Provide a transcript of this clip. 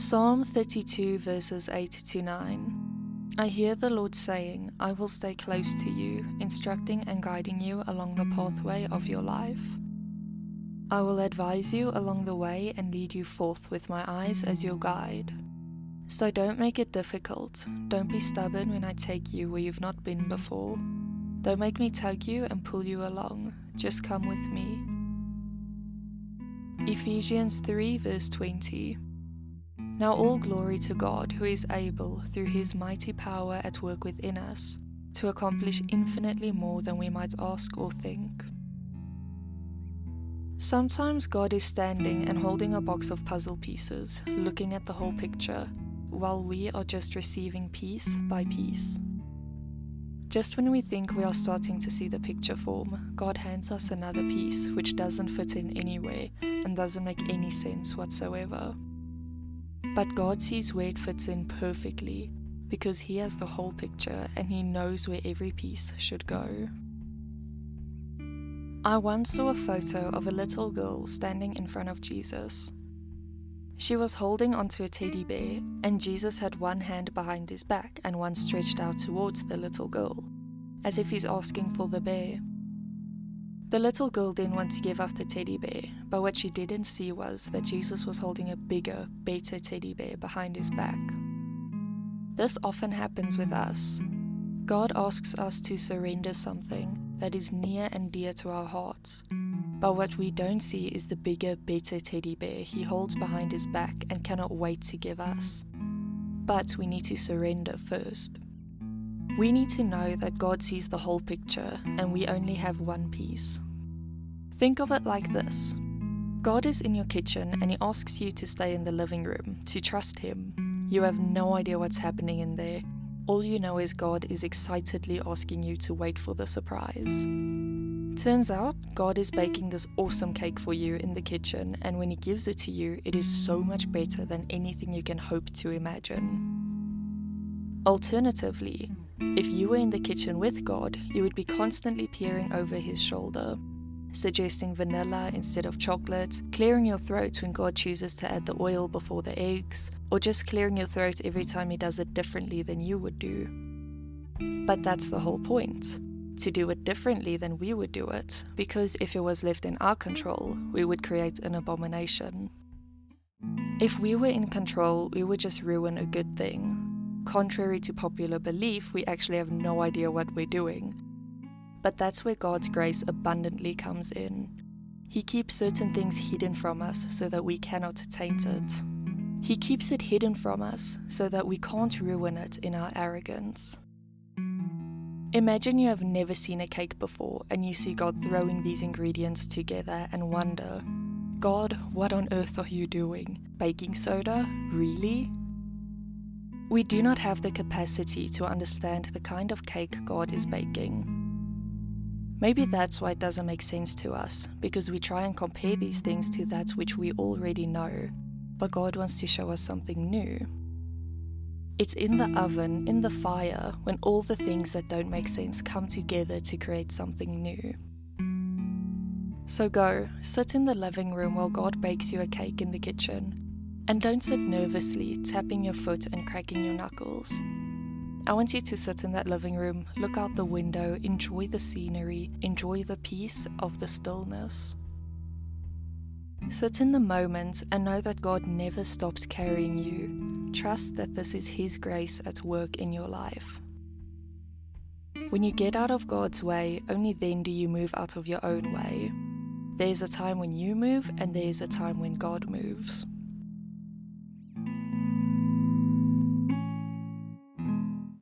Psalm 32, verses 8 to 9. I hear the Lord saying, I will stay close to you, instructing and guiding you along the pathway of your life. I will advise you along the way and lead you forth with my eyes as your guide. So don't make it difficult. Don't be stubborn when I take you where you've not been before. Don't make me tug you and pull you along. Just come with me. Ephesians 3, verse 20. Now all glory to God, who is able, through his mighty power at work within us, to accomplish infinitely more than we might ask or think. Sometimes God is standing and holding a box of puzzle pieces, looking at the whole picture, while we are just receiving piece by piece. Just when we think we are starting to see the picture form, God hands us another piece which doesn't fit in anywhere and doesn't make any sense whatsoever. But God sees where it fits in perfectly because He has the whole picture and He knows where every piece should go. I once saw a photo of a little girl standing in front of Jesus. She was holding onto a teddy bear, and Jesus had one hand behind his back and one stretched out towards the little girl, as if he's asking for the bear. The little girl didn't want to give up the teddy bear, but what she didn't see was that Jesus was holding a bigger, better teddy bear behind his back. This often happens with us. God asks us to surrender something that is near and dear to our hearts. But what we don't see is the bigger, better teddy bear he holds behind his back and cannot wait to give us. But we need to surrender first. We need to know that God sees the whole picture and we only have one piece. Think of it like this God is in your kitchen and He asks you to stay in the living room, to trust Him. You have no idea what's happening in there. All you know is God is excitedly asking you to wait for the surprise. Turns out, God is baking this awesome cake for you in the kitchen, and when He gives it to you, it is so much better than anything you can hope to imagine. Alternatively, if you were in the kitchen with God, you would be constantly peering over his shoulder, suggesting vanilla instead of chocolate, clearing your throat when God chooses to add the oil before the eggs, or just clearing your throat every time he does it differently than you would do. But that's the whole point to do it differently than we would do it, because if it was left in our control, we would create an abomination. If we were in control, we would just ruin a good thing, Contrary to popular belief, we actually have no idea what we're doing. But that's where God's grace abundantly comes in. He keeps certain things hidden from us so that we cannot taint it. He keeps it hidden from us so that we can't ruin it in our arrogance. Imagine you have never seen a cake before and you see God throwing these ingredients together and wonder, God, what on earth are you doing? Baking soda? Really? We do not have the capacity to understand the kind of cake God is baking. Maybe that's why it doesn't make sense to us, because we try and compare these things to that which we already know, but God wants to show us something new. It's in the oven, in the fire, when all the things that don't make sense come together to create something new. So go, sit in the living room while God bakes you a cake in the kitchen and don't sit nervously, tapping your foot and cracking your knuckles. I want you to sit in that living room, look out the window, enjoy the scenery, enjoy the peace of the stillness. Sit in the moment and know that God never stops carrying you. Trust that this is His grace at work in your life. When you get out of God's way, only then do you move out of your own way. There's a time when you move, and there's a time when God moves.